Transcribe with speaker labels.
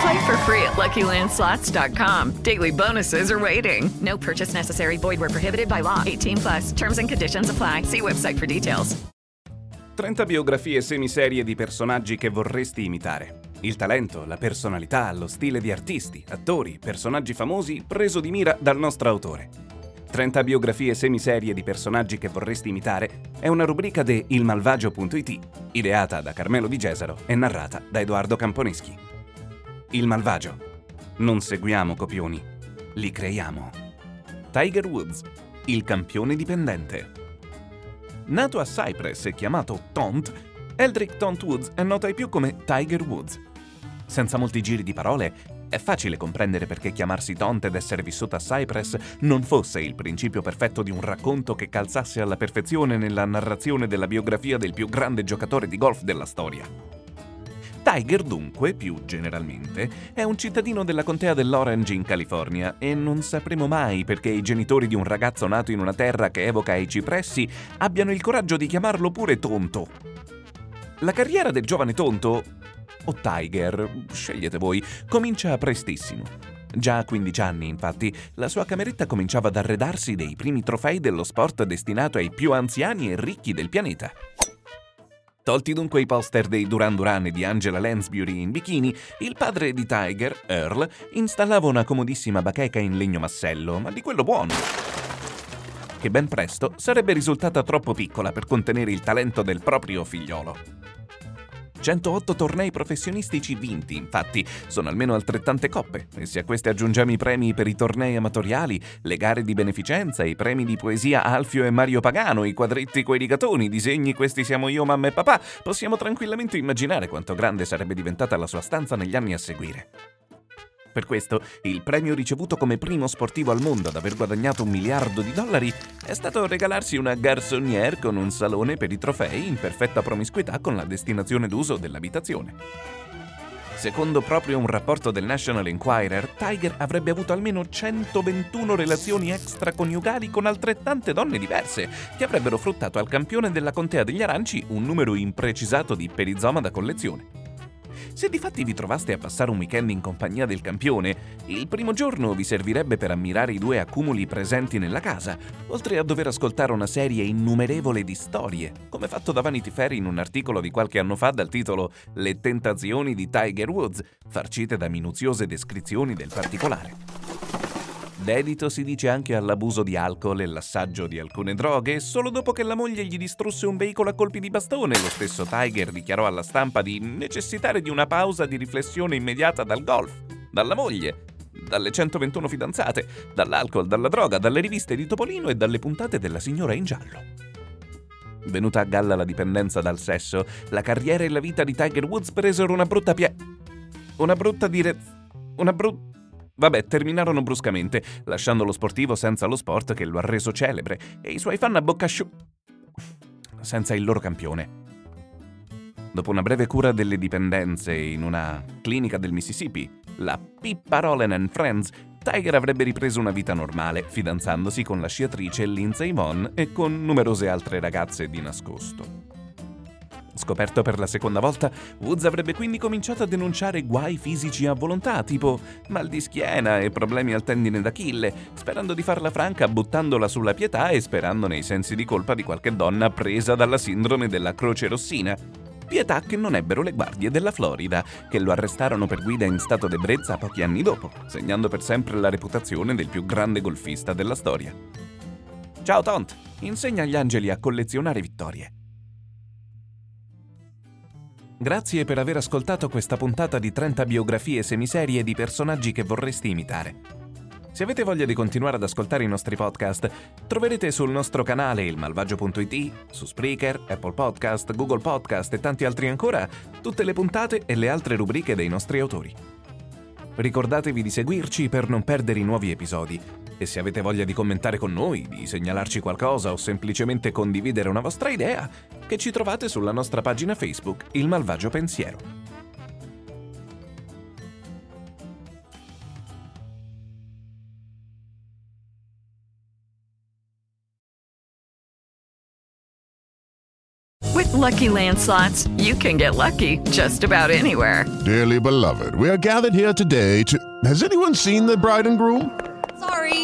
Speaker 1: Play for free at LuckyLandSlots.com. Daily bonuses are waiting. No purchase necessary. Void where prohibited by law. 18 plus. Terms and conditions apply. See website for details.
Speaker 2: 30 biografie semiserie di personaggi che vorresti imitare. Il talento, la personalità, lo stile di artisti, attori, personaggi famosi preso di mira dal nostro autore. 30 biografie semiserie di personaggi che vorresti imitare è una rubrica de ilmalvagio.it, ideata da Carmelo Di Gesaro e narrata da Edoardo Camponeschi. Il Malvagio. Non seguiamo copioni, li creiamo. Tiger Woods, il campione dipendente. Nato a Cypress e chiamato Tont, Eldrick Tont Woods è noto ai più come Tiger Woods. Senza molti giri di parole, è facile comprendere perché chiamarsi Tont ed essere vissuto a Cypress non fosse il principio perfetto di un racconto che calzasse alla perfezione nella narrazione della biografia del più grande giocatore di golf della storia. Tiger, dunque, più generalmente, è un cittadino della contea dell'Orange in California e non sapremo mai perché i genitori di un ragazzo nato in una terra che evoca i cipressi abbiano il coraggio di chiamarlo pure Tonto. La carriera del giovane Tonto, o Tiger, scegliete voi, comincia prestissimo. Già a 15 anni, infatti, la sua cameretta cominciava ad arredarsi dei primi trofei dello sport destinato ai più anziani e ricchi del pianeta. Tolti dunque i poster dei Duran Duran e di Angela Lansbury in bikini, il padre di Tiger, Earl, installava una comodissima bacheca in legno massello, ma di quello buono, che ben presto sarebbe risultata troppo piccola per contenere il talento del proprio figliolo. 108 tornei professionistici vinti, infatti, sono almeno altrettante coppe, e se a queste aggiungiamo i premi per i tornei amatoriali, le gare di beneficenza, i premi di poesia Alfio e Mario Pagano, i quadretti coi rigatoni, i disegni Questi siamo io, mamma e papà, possiamo tranquillamente immaginare quanto grande sarebbe diventata la sua stanza negli anni a seguire. Per questo, il premio ricevuto come primo sportivo al mondo ad aver guadagnato un miliardo di dollari è stato regalarsi una garçonnière con un salone per i trofei in perfetta promiscuità con la destinazione d'uso dell'abitazione. Secondo proprio un rapporto del National Enquirer, Tiger avrebbe avuto almeno 121 relazioni extraconiugali con altrettante donne diverse, che avrebbero fruttato al campione della contea degli aranci un numero imprecisato di perizoma da collezione. Se difatti vi trovaste a passare un weekend in compagnia del campione, il primo giorno vi servirebbe per ammirare i due accumuli presenti nella casa, oltre a dover ascoltare una serie innumerevole di storie, come fatto da Vanity Fair in un articolo di qualche anno fa dal titolo Le tentazioni di Tiger Woods, farcite da minuziose descrizioni del particolare. Dedito si dice anche all'abuso di alcol e l'assaggio di alcune droghe, solo dopo che la moglie gli distrusse un veicolo a colpi di bastone, lo stesso Tiger dichiarò alla stampa di necessitare di una pausa di riflessione immediata dal golf, dalla moglie, dalle 121 fidanzate, dall'alcol, dalla droga, dalle riviste di Topolino e dalle puntate della signora in giallo. Venuta a galla la dipendenza dal sesso, la carriera e la vita di Tiger Woods presero una brutta pie... una brutta dire... una brutta... Vabbè, terminarono bruscamente, lasciando lo sportivo senza lo sport che lo ha reso celebre e i suoi fan a bocca asciutta senza il loro campione. Dopo una breve cura delle dipendenze in una clinica del Mississippi, la Pippa Roland and Friends, Tiger avrebbe ripreso una vita normale, fidanzandosi con la sciatrice Lindsay Vonn e con numerose altre ragazze di nascosto. Scoperto per la seconda volta, Woods avrebbe quindi cominciato a denunciare guai fisici a volontà, tipo mal di schiena e problemi al tendine d'Achille, sperando di farla franca buttandola sulla pietà e sperando nei sensi di colpa di qualche donna presa dalla sindrome della croce rossina. Pietà che non ebbero le guardie della Florida, che lo arrestarono per guida in stato d'ebbrezza pochi anni dopo, segnando per sempre la reputazione del più grande golfista della storia. Ciao Tont, insegna agli angeli a collezionare vittorie. Grazie per aver ascoltato questa puntata di 30 biografie semiserie di personaggi che vorresti imitare. Se avete voglia di continuare ad ascoltare i nostri podcast, troverete sul nostro canale ilmalvagio.it, su Spreaker, Apple Podcast, Google Podcast e tanti altri ancora, tutte le puntate e le altre rubriche dei nostri autori. Ricordatevi di seguirci per non perdere i nuovi episodi e se avete voglia di commentare con noi, di segnalarci qualcosa o semplicemente condividere una vostra idea, che ci trovate sulla nostra pagina Facebook Il Malvagio Pensiero.
Speaker 1: With Lucky Land slots, you can get lucky just about anywhere.
Speaker 3: Dearly beloved, we are gathered here today to. Has anyone seen the bride and groom?
Speaker 4: Sorry,